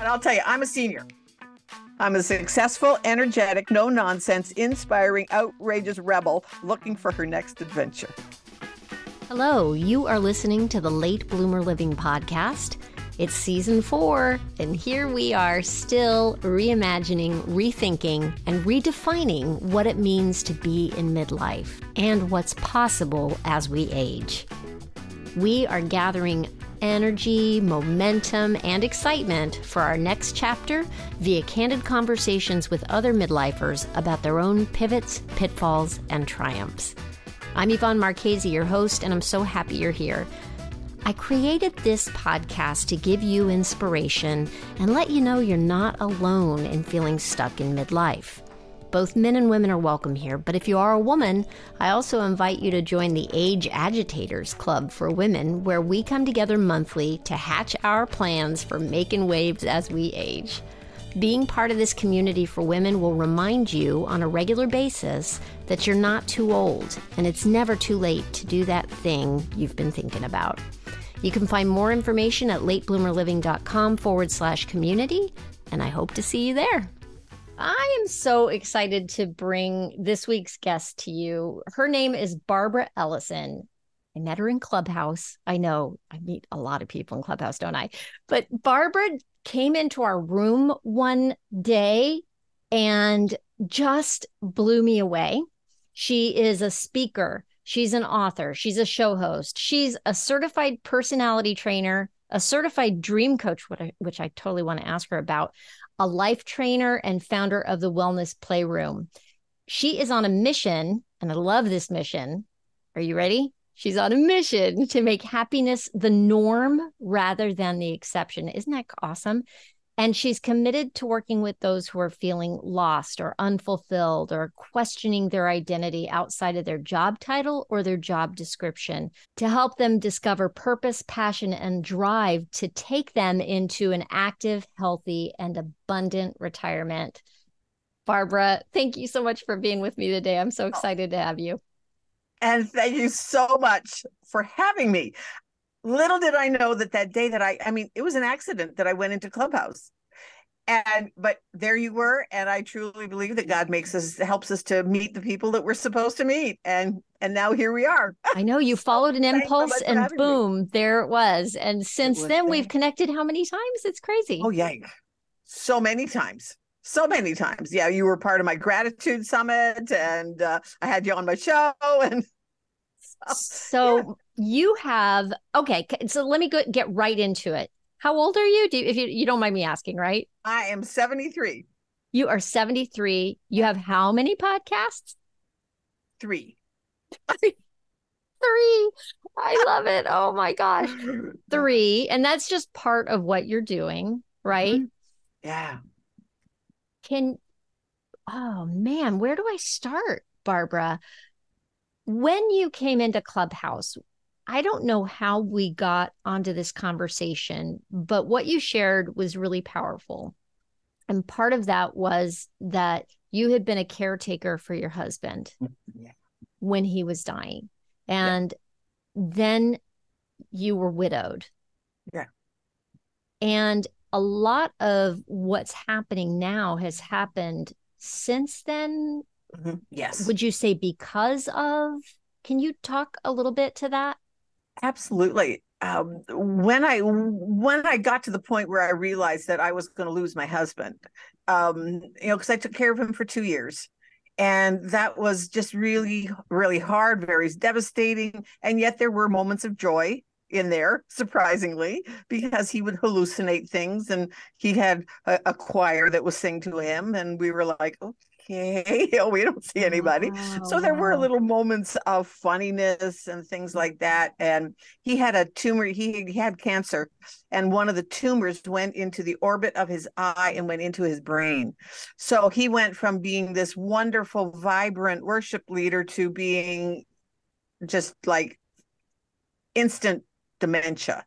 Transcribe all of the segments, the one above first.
And I'll tell you, I'm a senior. I'm a successful, energetic, no nonsense, inspiring, outrageous rebel looking for her next adventure. Hello, you are listening to the Late Bloomer Living podcast. It's season four, and here we are still reimagining, rethinking, and redefining what it means to be in midlife and what's possible as we age. We are gathering energy, momentum, and excitement for our next chapter via candid conversations with other midlifers about their own pivots, pitfalls, and triumphs. I'm Yvonne Marchese, your host, and I'm so happy you're here. I created this podcast to give you inspiration and let you know you're not alone in feeling stuck in midlife. Both men and women are welcome here, but if you are a woman, I also invite you to join the Age Agitators Club for Women, where we come together monthly to hatch our plans for making waves as we age. Being part of this community for women will remind you on a regular basis that you're not too old and it's never too late to do that thing you've been thinking about. You can find more information at latebloomerliving.com forward slash community, and I hope to see you there. I am so excited to bring this week's guest to you. Her name is Barbara Ellison. I met her in Clubhouse. I know I meet a lot of people in Clubhouse, don't I? But Barbara came into our room one day and just blew me away. She is a speaker, she's an author, she's a show host, she's a certified personality trainer, a certified dream coach, which I totally want to ask her about a life trainer and founder of the Wellness Playroom. She is on a mission, and I love this mission. Are you ready? She's on a mission to make happiness the norm rather than the exception. Isn't that awesome? And she's committed to working with those who are feeling lost or unfulfilled or questioning their identity outside of their job title or their job description to help them discover purpose, passion, and drive to take them into an active, healthy, and abundant retirement. Barbara, thank you so much for being with me today. I'm so oh. excited to have you. And thank you so much for having me little did I know that that day that I, I mean, it was an accident that I went into Clubhouse. And, but there you were. And I truly believe that God makes us, helps us to meet the people that we're supposed to meet. And, and now here we are. I know you followed an impulse and boom, me. there it was. And since then, we've connected how many times? It's crazy. Oh, yeah. So many times so many times. Yeah, you were part of my gratitude summit, and uh, I had you on my show, and so, so yeah you have okay so let me go, get right into it. How old are you? Do if you, you don't mind me asking right? I am 73 you are 73 you have how many podcasts? Three. Three. I love it. Oh my gosh. Three. And that's just part of what you're doing right? Mm-hmm. yeah. Can oh man where do i start barbara? When you came into clubhouse I don't know how we got onto this conversation, but what you shared was really powerful. And part of that was that you had been a caretaker for your husband yeah. when he was dying. And yeah. then you were widowed. Yeah. And a lot of what's happening now has happened since then. Mm-hmm. Yes. Would you say because of? Can you talk a little bit to that? Absolutely. Um, when I when I got to the point where I realized that I was going to lose my husband, um, you know, because I took care of him for two years, and that was just really really hard, very devastating. And yet there were moments of joy in there, surprisingly, because he would hallucinate things, and he had a, a choir that was sing to him, and we were like, oh, okay we don't see anybody wow. so there were little moments of funniness and things like that and he had a tumor he, he had cancer and one of the tumors went into the orbit of his eye and went into his brain so he went from being this wonderful vibrant worship leader to being just like instant dementia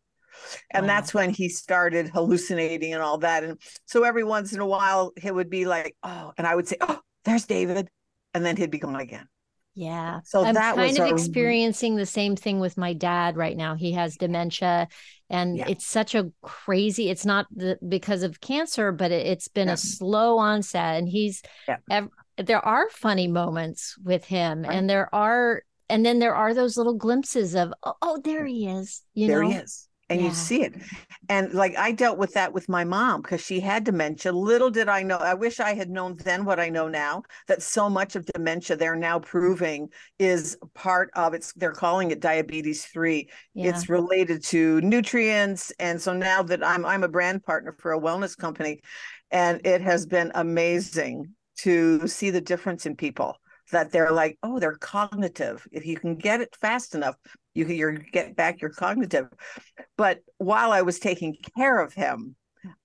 and wow. that's when he started hallucinating and all that and so every once in a while he would be like oh and i would say oh there's David. And then he'd be gone again. Yeah. So I'm that kind was of experiencing the same thing with my dad right now. He has dementia and Yeah. it's such a crazy, it's not the, because of cancer, but it, it's been Yeah. a slow onset and he's, Yeah. ev- there are funny moments with him Right. and there are, and then there are those little glimpses of, oh, oh there he is, you there know? he is and Yeah. you see it and like i dealt with that with my mom because she had dementia little did i know i wish i had known then what i know now that so much of dementia they're now proving is part of it's they're calling it diabetes 3 Yeah. it's related to nutrients and so now that i'm i'm a brand partner for a wellness company and it has been amazing to see the difference in people that they're like oh they're cognitive if you can get it fast enough you you're, get back your cognitive. But while i was taking care of him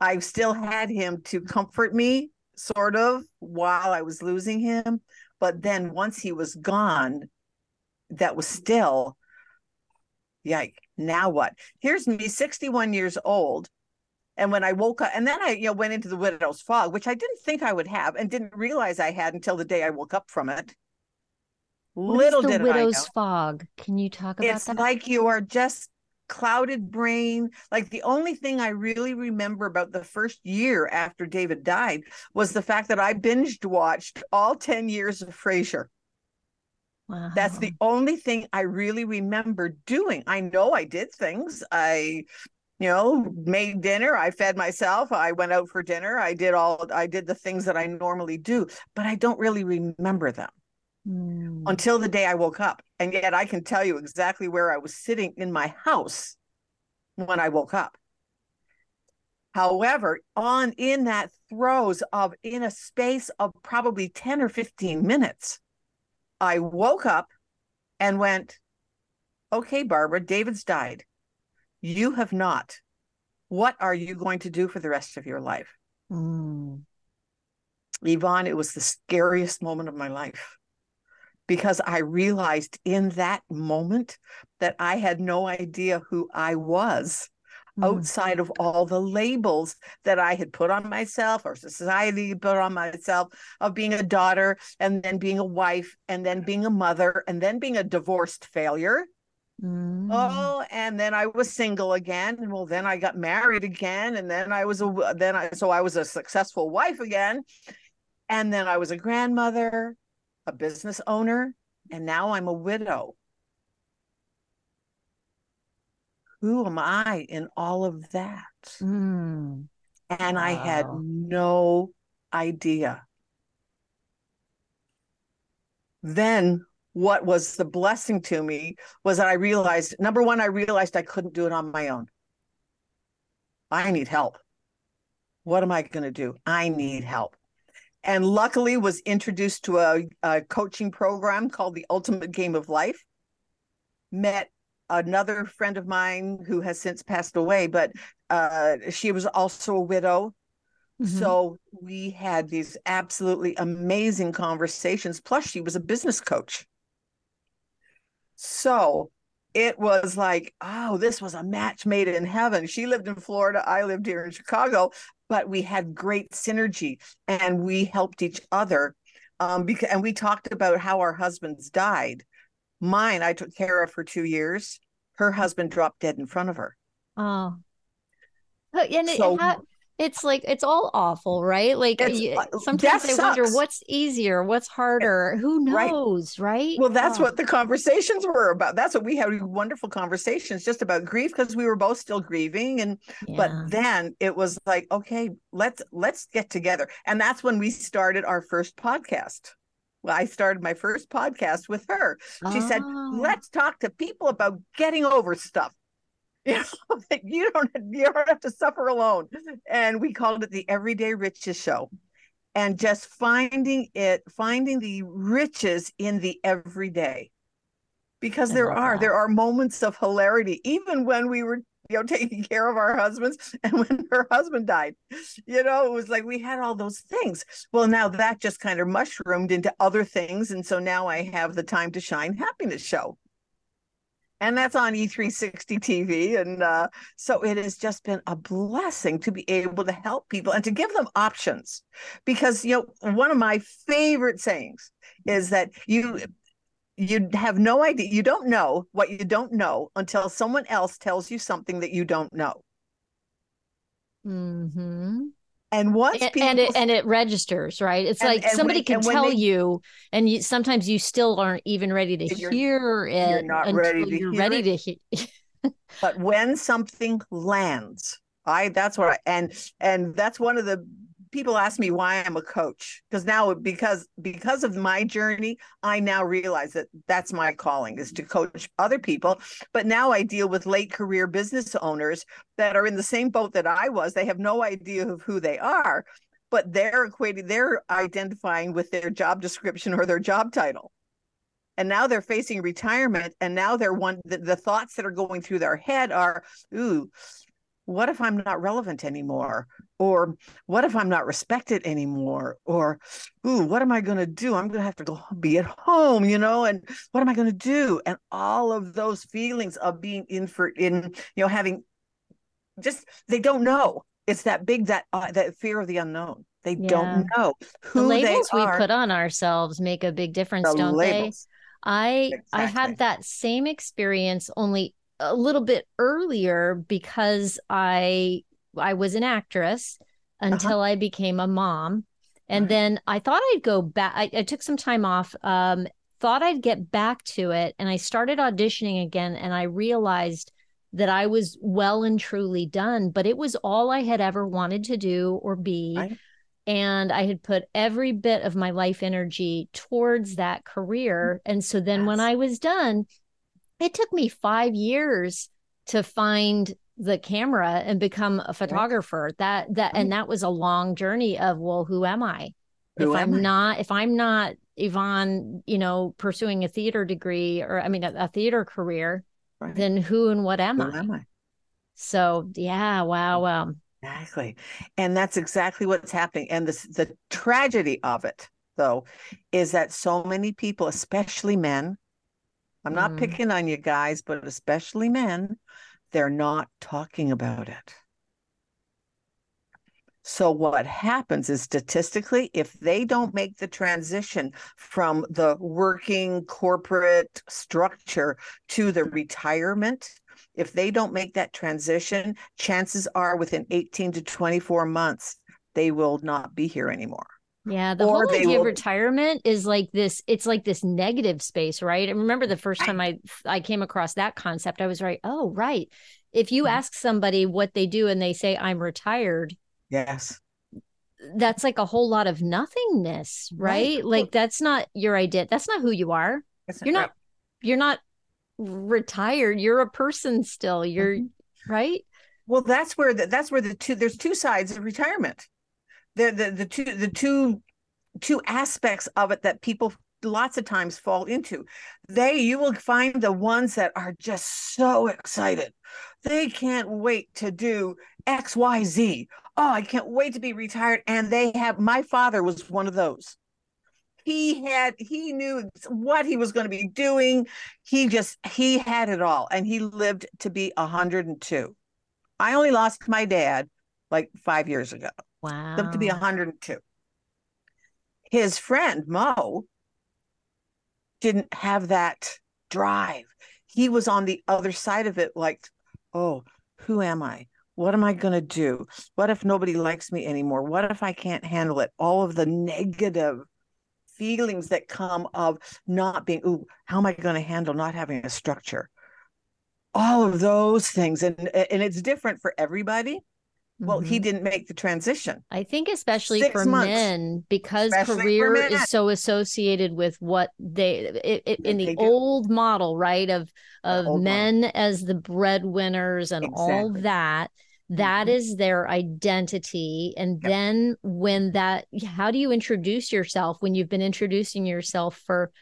i still had him to comfort me sort of while i was losing him. But then once he was gone that was still yike now what? Here's me 61 years old. And when i woke up and then i you know went into the widow's fog which i didn't think i would have and didn't realize i had until the day i woke up from it What is little the did widow's i know. fog? Can you talk about it's that? like you are just clouded brain. Like the only thing i really remember about the first year after david died was the fact that i binged watched all 10 years of frasier. Wow. that's the only thing i really remember doing. I know i did things. I you know made dinner. I fed myself. I went out for dinner. I did all i did the things that i normally do but i don't really remember them Mm. until the day I woke up. And yet I can tell you exactly where I was sitting in my house when I woke up. However, on in that throes of in a space of probably 10 or 15 minutes, I woke up and went, Okay, Barbara, David's died. You have not. What are you going to do for the rest of your life? Mm. Yvonne, it was the scariest moment of my life because I realized in that moment that I had no idea who I was Mm. outside of all the labels that I had put on myself or society put on myself of being a daughter and then being a wife and then being a mother and then being a divorced failure. Mm. Oh, and then I was single again. And well, then I got married again. And then I was a then I so I was a successful wife again. And then I was a grandmother, a business owner, and now I'm a widow. Who am I in all of that? Mm. And I had no idea. Then what was the blessing to me was that I realized number one, I realized I couldn't do it on my own. I need help. What am I going to do? I need help. And luckily was introduced to a, a coaching program called the Ultimate Game of Life. Met another friend of mine who has since passed away, but uh, she was also a widow. Mhm. So we had these absolutely amazing conversations. Plus, she was a business coach. So it was like, oh, this was a match made in heaven. She lived in Florida. I lived here in Chicago, but we had great synergy and we helped each other. Um, because and we talked about how our husbands died. Mine, I took care of for two years. Her husband dropped dead in front of her. Oh. And So- ha- it's like it's all awful, right? Like you- uh, sometimes I wonder what's easier, what's harder. Who knows, right? Well, that's Oh, what the conversations were about. That's what we had wonderful conversations just about grief because we were both still grieving. And yeah. but then it was like, okay, let's let's get together. And that's when we started our first podcast. Well, I started my first podcast with her. She said, Oh. let's talk to people about getting over stuff. You know, that you don't you don't have to suffer alone. And we called it the Everyday Riches Show. And just finding it, finding the riches in the everyday. Because I there are, that. there are moments of hilarity, even when we were, you know, taking care of our husbands and when her husband died. You know, it was like we had all those things. Well, now that just kind of mushroomed into other things. And so now I have the Time to Shine happiness show. And that's on E360 TV. And uh, so it has just been a blessing to be able to help people and to give them options. Because, you know, one of my favorite sayings is that you, you have no idea. You don't know what you don't know until someone else tells you something that you don't know. Mm-hmm. And once and, people and it and it registers, right? It's And- like and somebody when- can tell they- you, and you sometimes you still aren't even ready to You're- hear it not until ready to you're hear ready it. to hear. but when something lands i that's what i and and that's one of the people ask me why i'm a coach because now because because of my journey i now realize that that's my calling is to coach other people. But now i deal with late career business owners that are in the same boat that i was. They have no idea of who they are but they're equating they're identifying with their job description or their job title. And now they're facing retirement and now they're one the, the thoughts that are going through their head are ooh what if i'm not relevant anymore? Or what if i'm not respected anymore? Or ooh what am i going to do? I'm going to have to go be at home you know and what am i going to do? And all of those feelings of being in for in you know having just they don't know. It's that big that uh, that fear of the unknown. They Yeah. don't know The who labels they we put on ourselves make a big difference, the don't labels. they? I I had that same experience only a little bit earlier because I I was an actress until I became a mom. And Right. then I thought I'd go back. I, I took some time off, um, thought I'd get back to it. And I started auditioning again. And I realized that I was well and truly done, but it was all I had ever wanted to do or be. Right. And I had put every bit of my life energy towards that career. And so then when I was done, it took me five years to find the camera and become a photographer that that and mm-hmm. that was a long journey of well who am i Who if i'm I? not if i'm not yvonne you know pursuing a theater degree or i mean a, a theater career Right. then who and what am who i am i so yeah wow mm-hmm. wow Exactly. And that's exactly what's happening. And this the tragedy of it, though, is that so many people, especially men, I'm not Mhm. picking on you guys, but especially men, they're not talking about it. So what happens is statistically, if they don't make the transition from the working corporate structure to the retirement, if they don't make that transition, chances are within 18 to 24 months, they will not be here anymore. Yeah the whole idea of retirement is like this it's like this negative space right and remember the first time i i came across that concept i was right oh right if you Mhm. ask somebody what they do and they say i'm retired Yes. that's like a whole lot of nothingness, Right. right? Like that's not your idea. That's not who you are. That's You're right. not you're not retired. You're a person still. You're Mhm. right? Well, that's where the, that's where the two there's two sides of retirement. The the the two the two two aspects of it that people lots of times fall into. They you will find the ones that are just so excited. They can't wait to do XYZ. Oh, I can't wait to be retired and they have my father was one of those. He had he knew what he was going to be doing. He just he had it all and he lived to be 102. I only lost my dad like 5 years ago. Wow. Lived to be 102. His friend Mo didn't have that drive. He was on the other side of it, like, oh, who am I? What am I going to do? What if nobody likes me anymore? What if I can't handle it? All of the negative feelings that come of not being, ooh, how am I going to handle not having a structure? All of those things. And, and it's different for everybody. Well, he Mhm. didn't make the transition. I think especially Six for months. men because Especially career men. is so associated with what they it, it, in They the do. old model, right? Of of old model. men as the breadwinners and all Exactly. that. That Mhm. is their identity. And Yep. then when that how do you introduce yourself when you've been introducing yourself for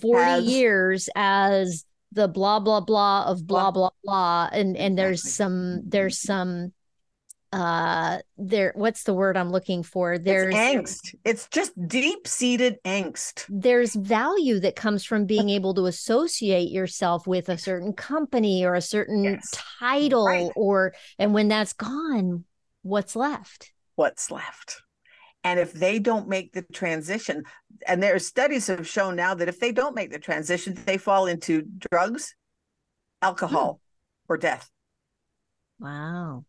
40 As- years as the blah blah blah of blah blah blah and and there's Exactly. some there's some uh there what's the word i'm looking for there's it's angst. It's just deep seated angst. there's value that comes from being able to associate yourself with a certain company or a certain Yes. title Right. or and when that's gone what's left What's left? And if they don't make the transition, and their studies have shown now that if they don't make the transition, they fall into drugs, alcohol, hmm. or death. Wow.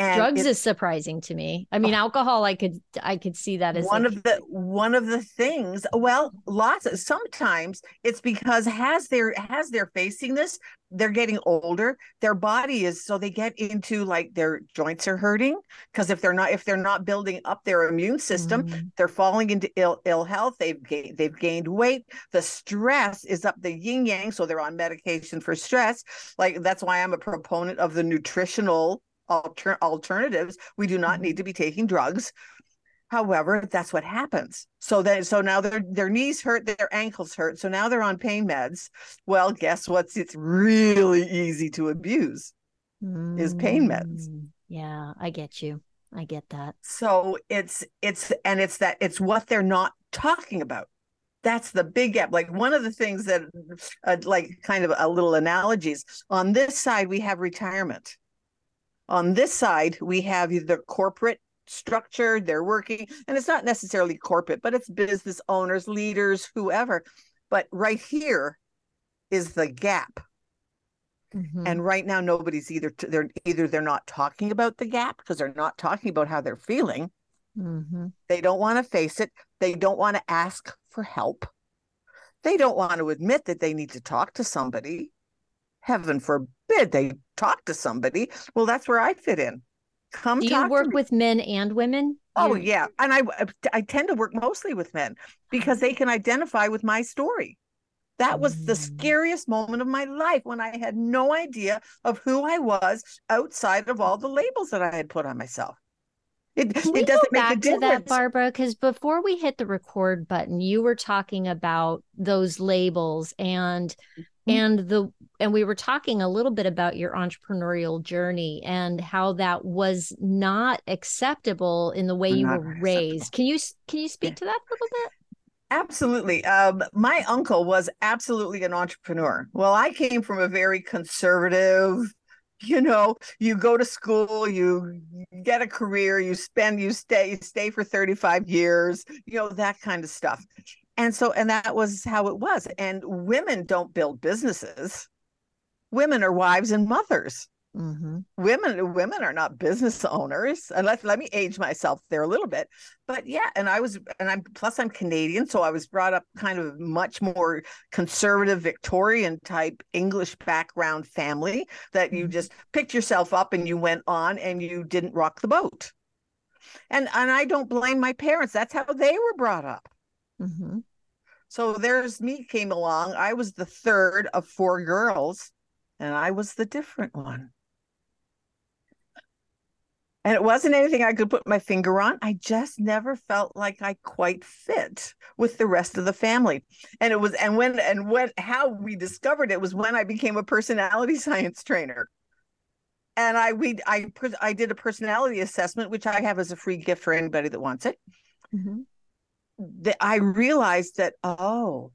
And drugs is surprising to me. I mean, oh, alcohol, I could I could see that as one of the one of the things. Well, lots of sometimes it's because as they're as they're facing this, they're getting older. Their body is so they get into like their joints are hurting because if they're not if they're not building up their immune system, mm-hmm. they're falling into ill ill health. They've gained they've gained weight. The stress is up the yin yang, so they're on medication for stress. Like that's why I'm a proponent of the nutritional alter- alternatives. We do not need mm-hmm. to be taking drugs. However, that's what happens. So then, so now their their knees hurt, their ankles hurt. So now they're on pain meds. Well, guess what? It's really easy to abuse. Mm, is pain meds. Mm, yeah, I get you. I get that. So it's it's and it's that it's what they're not talking about. That's the big gap. Like one of the things that, uh, like, kind of a little analogies. On this side, we have retirement on this side, we have the corporate structure, they're working, and it's not necessarily corporate, but it's business owners, leaders, whoever. But right here is the gap. Mm-hmm. And right now, nobody's either they're either they're not talking about the gap because they're not talking about how they're feeling. Mm-hmm. They don't want to face it. They don't want to ask for help. They don't want to admit that they need to talk to somebody. Heaven forbid they talk to somebody. Well, that's where I fit in. Come. Talk. Do you work with men and women? Oh You're... yeah, and I I tend to work mostly with men because they can identify with my story. That was the mm. scariest moment of my life when I had no idea of who I was outside of all the labels that I had put on myself. It, Can it doesn't make a difference. To that, Barbara, because before we hit the record button, you were talking about those labels and. And the and we were talking a little bit about your entrepreneurial journey and how that was not acceptable in the way you were raised. Can you can you speak to that a little bit? Absolutely. Um, my uncle was absolutely an entrepreneur. Well, I came from a very conservative, you know, you go to school, you get a career, you spend, you stay, you stay for 35 years, you know, that kind of stuff and so and that was how it was and women don't build businesses women are wives and mothers mm-hmm. women women are not business owners and let, let me age myself there a little bit but yeah and i was and i'm plus i'm canadian so i was brought up kind of much more conservative victorian type english background family that you mm-hmm. just picked yourself up and you went on and you didn't rock the boat and and i don't blame my parents that's how they were brought up mm-hmm. So there's me came along. I was the third of four girls, and I was the different one. And it wasn't anything I could put my finger on. I just never felt like I quite fit with the rest of the family. And it was, and when, and when, how we discovered it was when I became a personality science trainer. And I, we, I, I did a personality assessment, which I have as a free gift for anybody that wants it. Mm-hmm that I realized that, oh,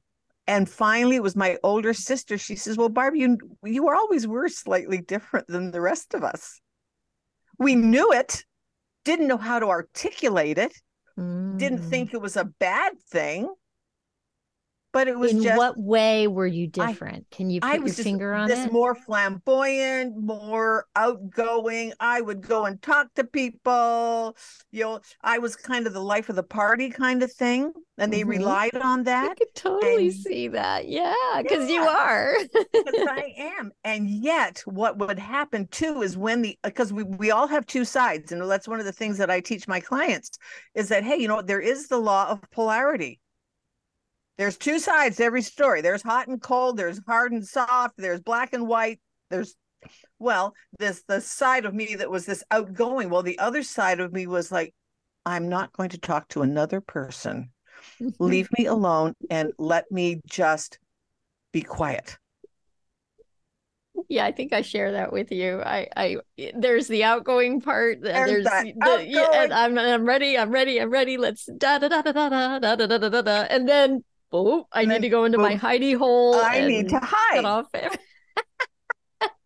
and finally it was my older sister. She says, Well, Barbie, you you were always were slightly different than the rest of us. We knew it, didn't know how to articulate it, mm. didn't think it was a bad thing but it was in just, what way were you different? I, can you put I was your finger on this it? more flamboyant more outgoing. I would go and talk to people you know i was kind of the life of the party kind of thing and they mm-hmm. relied on that i could totally and, see that. Yeah because yeah, you are. because i am. And yet what would happen too is when the because we, we all have two sides and that's one of the things that i teach my clients is that hey you know there is the law of polarity there's two sides to every story. There's hot and cold, there's hard and soft, there's black and white, there's well, this the side of me that was this outgoing. Well, the other side of me was like, I'm not going to talk to another person. Leave me alone and let me just be quiet. Yeah, I think I share that with you. I, I, there's the outgoing part. There's, there's the, outgoing. Yeah, and I'm, I'm ready. I'm ready. I'm ready. Let's da da da da da da da da da da da, and then oh, I need to go into my hidey hole. I need to hide.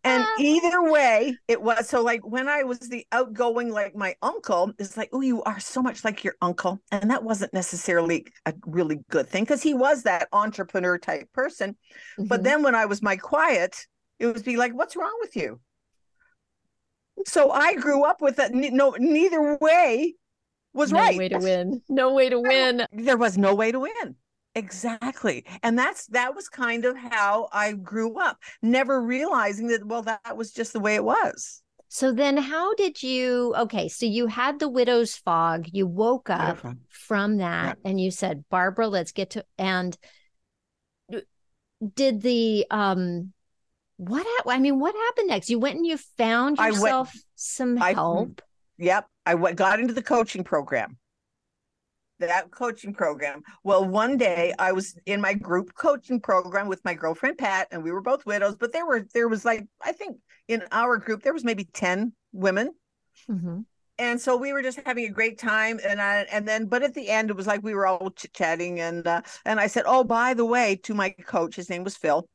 and either way, it was so like when I was the outgoing, like my uncle, it's like, oh, you are so much like your uncle. And that wasn't necessarily a really good thing because he was that entrepreneur type person. Mm-hmm. But then when I was my quiet, it was be like, what's wrong with you? So I grew up with that. No, neither way was no right. No way to win. No way to win. There was no way to win. Exactly. And that's that was kind of how I grew up, never realizing that well that was just the way it was. So then how did you okay, so you had the widow's fog, you woke up from that yeah. and you said, "Barbara, let's get to and did the um what I mean, what happened next? You went and you found yourself went, some help. I, yep, I went, got into the coaching program that coaching program. Well, one day I was in my group coaching program with my girlfriend Pat, and we were both widows, but there were there was like I think in our group there was maybe 10 women. Mm-hmm. And so we were just having a great time, and I, and then, but at the end, it was like we were all chit chatting, and uh, and I said, "Oh, by the way," to my coach, his name was Phil,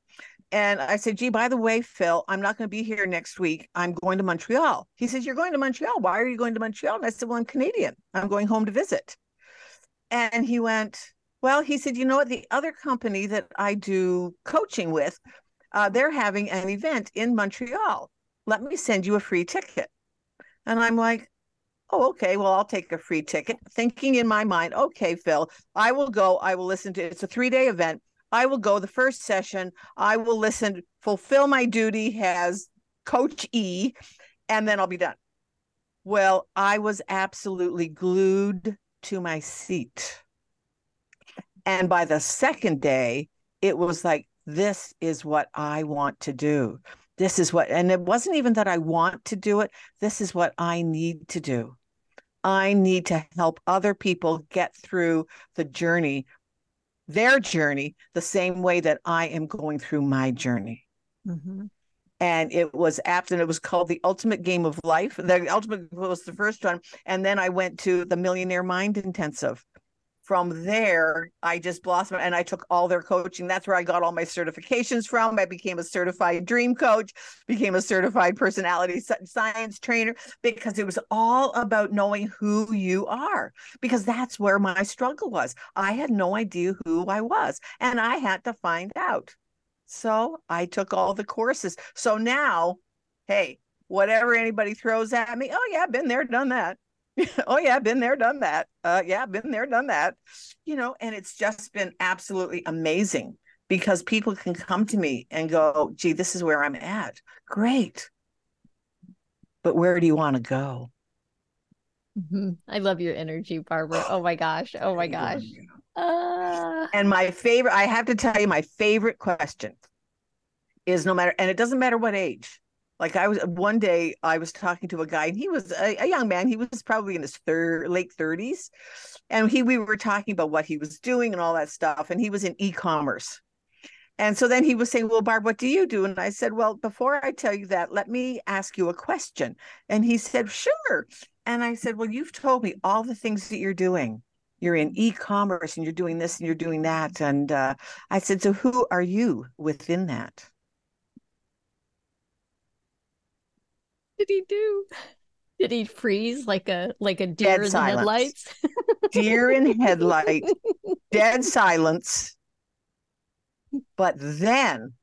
and I said, "Gee, by the way, Phil, I'm not going to be here next week. I'm going to Montreal." He says, "You're going to Montreal? Why are you going to Montreal?" And I said, "Well, I'm Canadian. I'm going home to visit." And he went, Well, he said, You know what? The other company that I do coaching with, uh, they're having an event in Montreal. Let me send you a free ticket. And I'm like, Oh, okay. Well, I'll take a free ticket. Thinking in my mind, okay, Phil, I will go. I will listen to it. It's a three day event. I will go the first session. I will listen, fulfill my duty as Coach E, and then I'll be done. Well, I was absolutely glued to my seat. And by the second day, it was like, this is what I want to do. This is what, and it wasn't even that I want to do it. This is what I need to do. I need to help other people get through the journey, their journey, the same way that I am going through my journey. Mm-hmm and it was apt and it was called the ultimate game of life. The ultimate was the first one and then i went to the millionaire mind intensive. From there i just blossomed and i took all their coaching. That's where i got all my certifications from. I became a certified dream coach became a certified personality science trainer because it was all about knowing who you are because that's where my struggle was. I had no idea who i was and i had to find out so I took all the courses. So now, hey, whatever anybody throws at me, oh yeah, been there, done that. oh yeah, been there, done that. Uh, yeah, been there, done that. You know, and it's just been absolutely amazing because people can come to me and go, "Gee, this is where I'm at." Great, but where do you want to go? Mm-hmm. I love your energy, Barbara. Oh my gosh. Oh my gosh. Uh... And my favorite, I have to tell you, my favorite question is no matter, and it doesn't matter what age. Like I was one day, I was talking to a guy, and he was a, a young man. He was probably in his third, late thirties, and he we were talking about what he was doing and all that stuff. And he was in e-commerce, and so then he was saying, Well, Barb, what do you do? And I said, Well, before I tell you that, let me ask you a question. And he said, Sure. And I said, Well, you've told me all the things that you're doing you're in e-commerce and you're doing this and you're doing that and uh, i said so who are you within that? Did he do? Did he freeze like a like a deer dead in silence. headlights? Deer in headlight dead silence. But then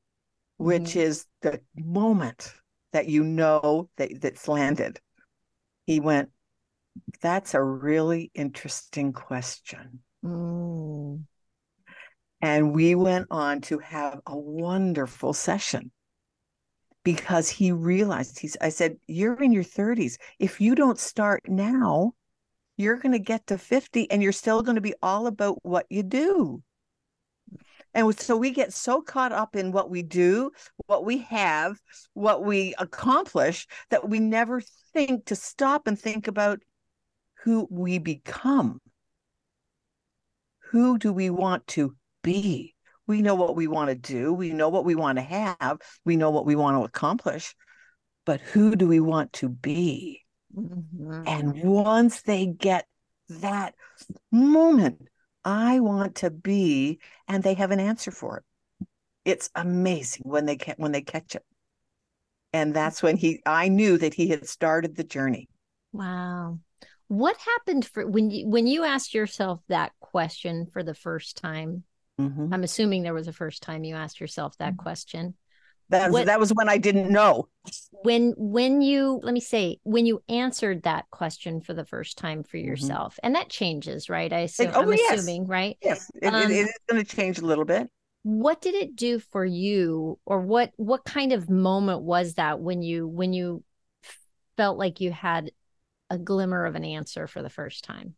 which mm. is the moment that you know that that's landed he went that's a really interesting question. Mm. And we went on to have a wonderful session because he realized he's I said, You're in your 30s. If you don't start now, you're going to get to 50 and you're still going to be all about what you do. And so we get so caught up in what we do, what we have, what we accomplish, that we never think to stop and think about who we become. Who do we want to be? We know what we want to do. We know what we want to have. We know what we want to accomplish. But who do we want to be? Mm-hmm. And once they get that moment, I want to be, and they have an answer for it. It's amazing when they can when they catch it. And that's when he I knew that he had started the journey. Wow. What happened for when you when you asked yourself that question for the first time? Mm-hmm. I'm assuming there was a first time you asked yourself that mm-hmm. question. That was, what, that was when I didn't know. When when you let me say when you answered that question for the first time for mm-hmm. yourself, mm-hmm. and that changes, right? I assume. oh, I'm yes. assuming, right? Yes, it, um, it, it is going to change a little bit. What did it do for you, or what what kind of moment was that when you when you felt like you had a glimmer of an answer for the first time?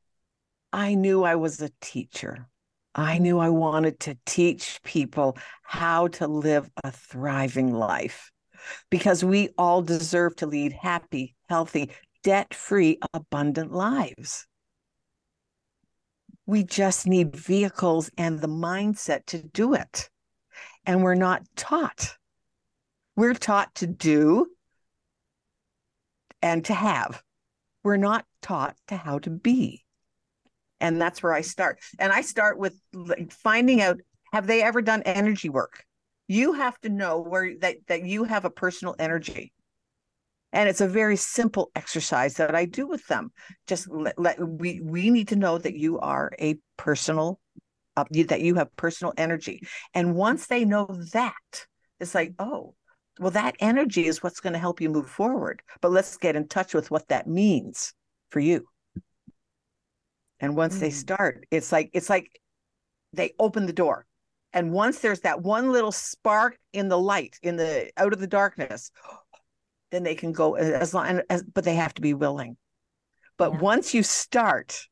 I knew I was a teacher. I knew I wanted to teach people how to live a thriving life because we all deserve to lead happy, healthy, debt free, abundant lives. We just need vehicles and the mindset to do it. And we're not taught. We're taught to do and to have. We're not taught to how to be. And that's where i start. And i start with finding out have they ever done energy work? You have to know where that that you have a personal energy. And it's a very simple exercise that i do with them. Just let, let we we need to know that you are a personal uh, you, that you have personal energy. And once they know that it's like oh well that energy is what's going to help you move forward but let's get in touch with what that means for you and once mm. they start, it's like it's like they open the door. And once there's that one little spark in the light, in the out of the darkness, then they can go as long as but they have to be willing. But yeah. once you start,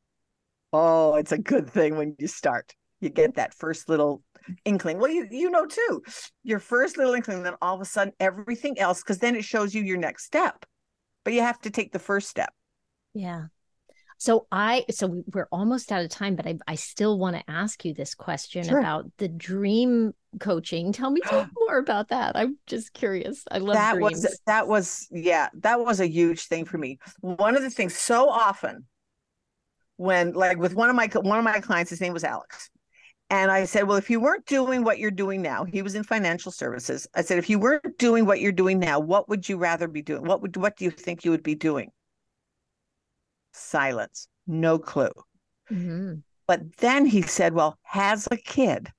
oh, it's a good thing when you start. You get that first little inkling. Well, you you know too, your first little inkling, then all of a sudden everything else, because then it shows you your next step. But you have to take the first step. Yeah. So I so we're almost out of time, but I, I still want to ask you this question sure. about the dream coaching. Tell me more about that. I'm just curious. I love that dreams. was that was yeah, that was a huge thing for me. One of the things so often when like with one of my one of my clients, his name was Alex. And I said, Well, if you weren't doing what you're doing now, he was in financial services. I said, if you weren't doing what you're doing now, what would you rather be doing? What would what do you think you would be doing? silence, no clue. Mm-hmm. But then he said, Well, has a kid.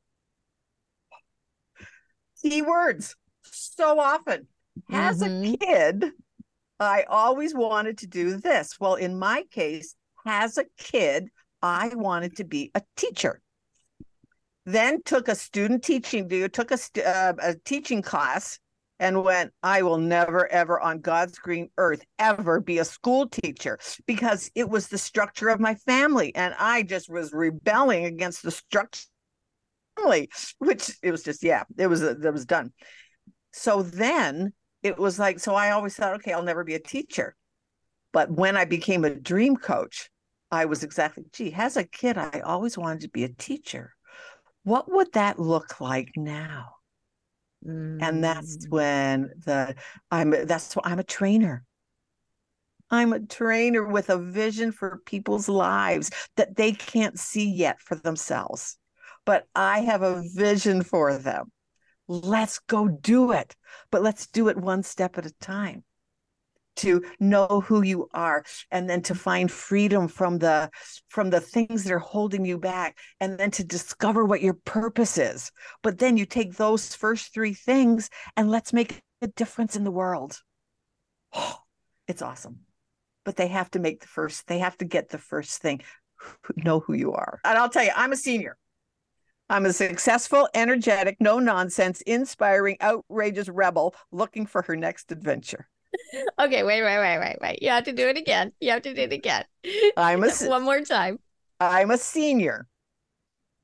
Key words so often. Has mm-hmm. a kid. I always wanted to do this. Well, in my case, has a kid, I wanted to be a teacher. Then took a student teaching, took a, uh, a teaching class and went, I will never, ever on God's green earth ever be a school teacher because it was the structure of my family. And I just was rebelling against the structure family, which it was just, yeah, it was, it was done. So then it was like, so I always thought, okay, I'll never be a teacher. But when I became a dream coach, I was exactly, gee, as a kid, I always wanted to be a teacher. What would that look like now? Mm. And that's mm. when the I'm that's why I'm a trainer. I'm a trainer with a vision for people's lives that they can't see yet for themselves. But I have a vision for them. Let's go do it. But let's do it one step at a time to know who you are and then to find freedom from the from the things that are holding you back and then to discover what your purpose is. But then you take those first three things and let's make a difference in the world. Oh, it's awesome. But they have to make the first they have to get the first thing know who you are. And i'll tell you i'm a senior. I'm a successful, energetic, no nonsense, inspiring, outrageous rebel looking for her next adventure okay, wait, wait, wait, wait, wait. You have to do it again. You have to do it again. I'm a one more time. I'm a senior.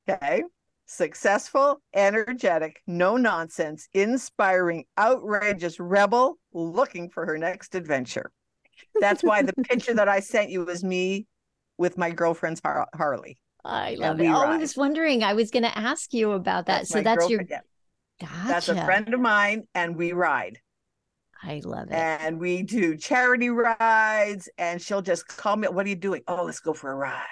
Okay. Successful, energetic, no nonsense, inspiring, outrageous rebel looking for her next adventure. That's why the picture that I sent you was me with my girlfriend's Har- Harley. I love it. Oh, I was wondering. I was going to ask you about that. That's so that's your. Gotcha. That's a friend of mine, and we ride. I love it. And we do charity rides, and she'll just call me. What are you doing? Oh, let's go for a ride.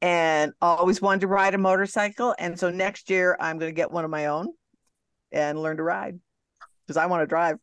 And always wanted to ride a motorcycle. And so next year, I'm going to get one of my own and learn to ride because I want to drive.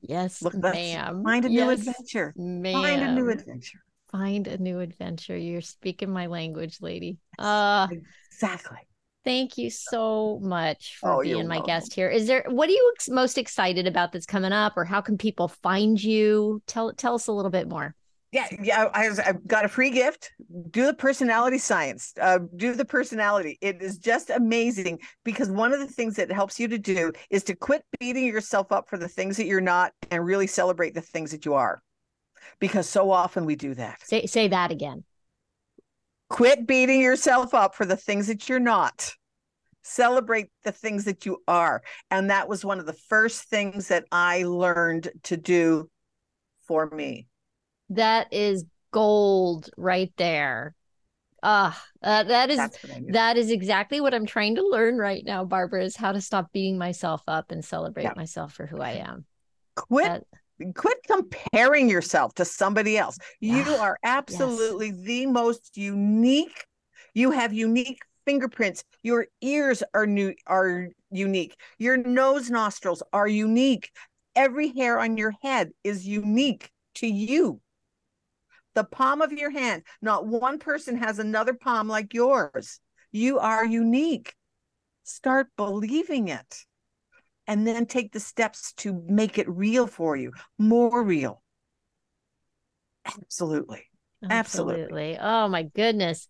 Yes, Look, ma'am. Find a new adventure. Ma'am. Find a new adventure. Find a new adventure. You're speaking my language, lady. Uh, Exactly. Thank you so much for Oh, being my welcome. guest here. Is there what are you ex- most excited about that's coming up, or how can people find you? Tell tell us a little bit more. Yeah, yeah. I, I've got a free gift. Do the personality science. Uh, do the personality. It is just amazing because one of the things that helps you to do is to quit beating yourself up for the things that you're not and really celebrate the things that you are. Because so often we do that. Say say that again. Quit beating yourself up for the things that you're not. Celebrate the things that you are. And that was one of the first things that I learned to do for me. That is gold right there. Ah, uh, that is That's what I knew. that is exactly what I'm trying to learn right now, Barbara, is how to stop beating myself up and celebrate Yeah. myself for who I am. quit That- quit comparing yourself to somebody else. You Yeah. are absolutely the most unique. You have unique fingerprints. Your ears are new are unique. Your nose nostrils are unique. Every hair on your head is unique to you. The palm of your hand, not one person has another palm like yours. You are unique. Start believing it and then take the steps to make it real for you, more real. Absolutely. Absolutely. Absolutely. Oh my goodness.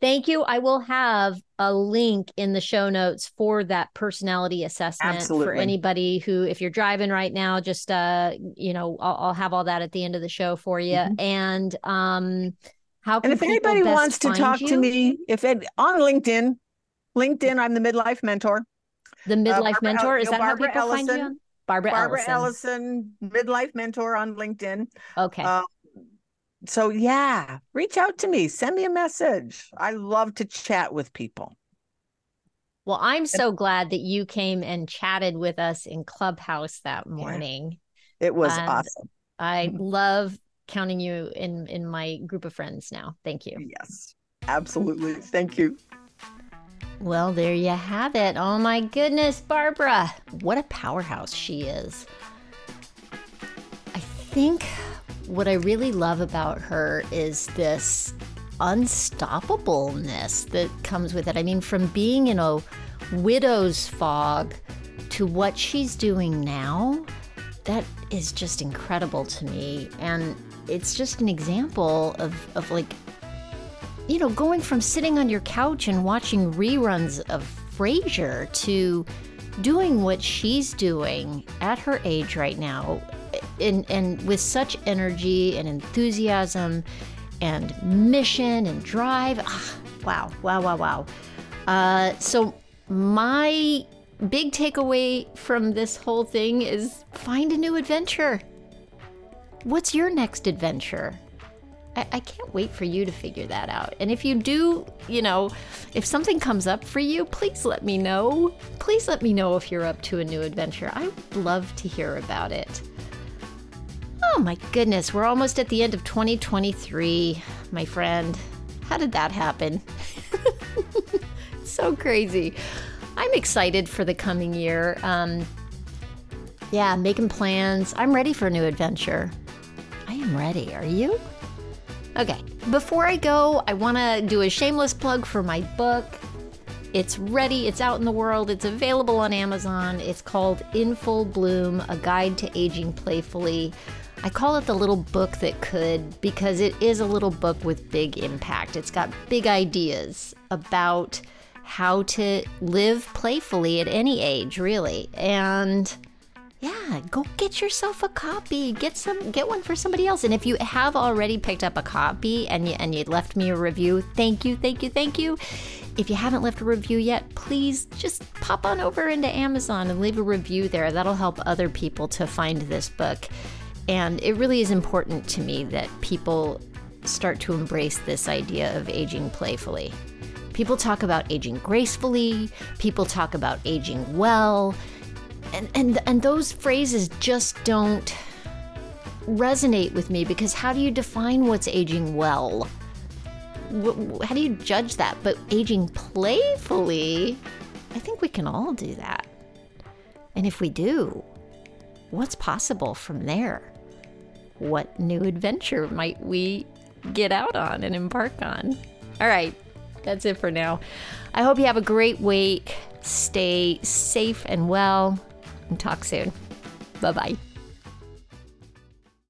Thank you. I will have a link in the show notes for that personality assessment for anybody who, if you're driving right now, just uh, you know, I'll, I'll have all that at the end of the show for you. Mhm. And um, how can And if anybody wants to talk you? to me, if it, on LinkedIn, LinkedIn, I'm the midlife mentor. The midlife Barbara El- mentor, is that know, how Barbara people find you? Ellison. Barbara, Barbara Ellison. Ellison, midlife mentor on LinkedIn. Okay. Uh, so yeah, reach out to me, send me a message. I love to chat with people. Well, I'm so glad that you came and chatted with us in Clubhouse that morning. It was And- awesome. I Mhm. love counting you in in my group of friends now. Thank you. Yes, absolutely. Thank you. Well, there you have it. Oh my goodness, Barbara. What a powerhouse she is. I think what I really love about her is this unstoppableness that comes with it. I mean, from being in a widow's fog to what she's doing now, that is just incredible to me. And it's just an example of, of like you know, going from sitting on your couch and watching reruns of Frasier to doing what she's doing at her age right now and and with such energy and enthusiasm and mission and drive. Ah, wow, wow, wow, wow. Uh, so my big takeaway from this whole thing is find a new adventure. What's your next adventure? I, I can't wait for you to figure that out. And if you do, you know, if something comes up for you, please let me know. Please let me know if you're up to a new adventure. I would love to hear about it. Oh my goodness, we're almost at the end of 2023, my friend. How did that happen? so crazy. I'm excited for the coming year. Um, yeah, making plans. I'm ready for a new adventure. I am ready. Are you? Okay, before I go, I want to do a shameless plug for my book. It's ready, it's out in the world, it's available on Amazon. It's called In Full Bloom A Guide to Aging Playfully. I call it the little book that could because it is a little book with big impact. It's got big ideas about how to live playfully at any age, really. And yeah, go get yourself a copy. Get some get one for somebody else. And if you have already picked up a copy and you and you left me a review, thank you, thank you, thank you. If you haven't left a review yet, please just pop on over into Amazon and leave a review there. That'll help other people to find this book. And it really is important to me that people start to embrace this idea of aging playfully. People talk about aging gracefully, people talk about aging well, and and and those phrases just don't resonate with me because how do you define what's aging well? How do you judge that? But aging playfully, I think we can all do that. And if we do, what's possible from there? What new adventure might we get out on and embark on? All right, that's it for now. I hope you have a great week. Stay safe and well, and talk soon. Bye bye.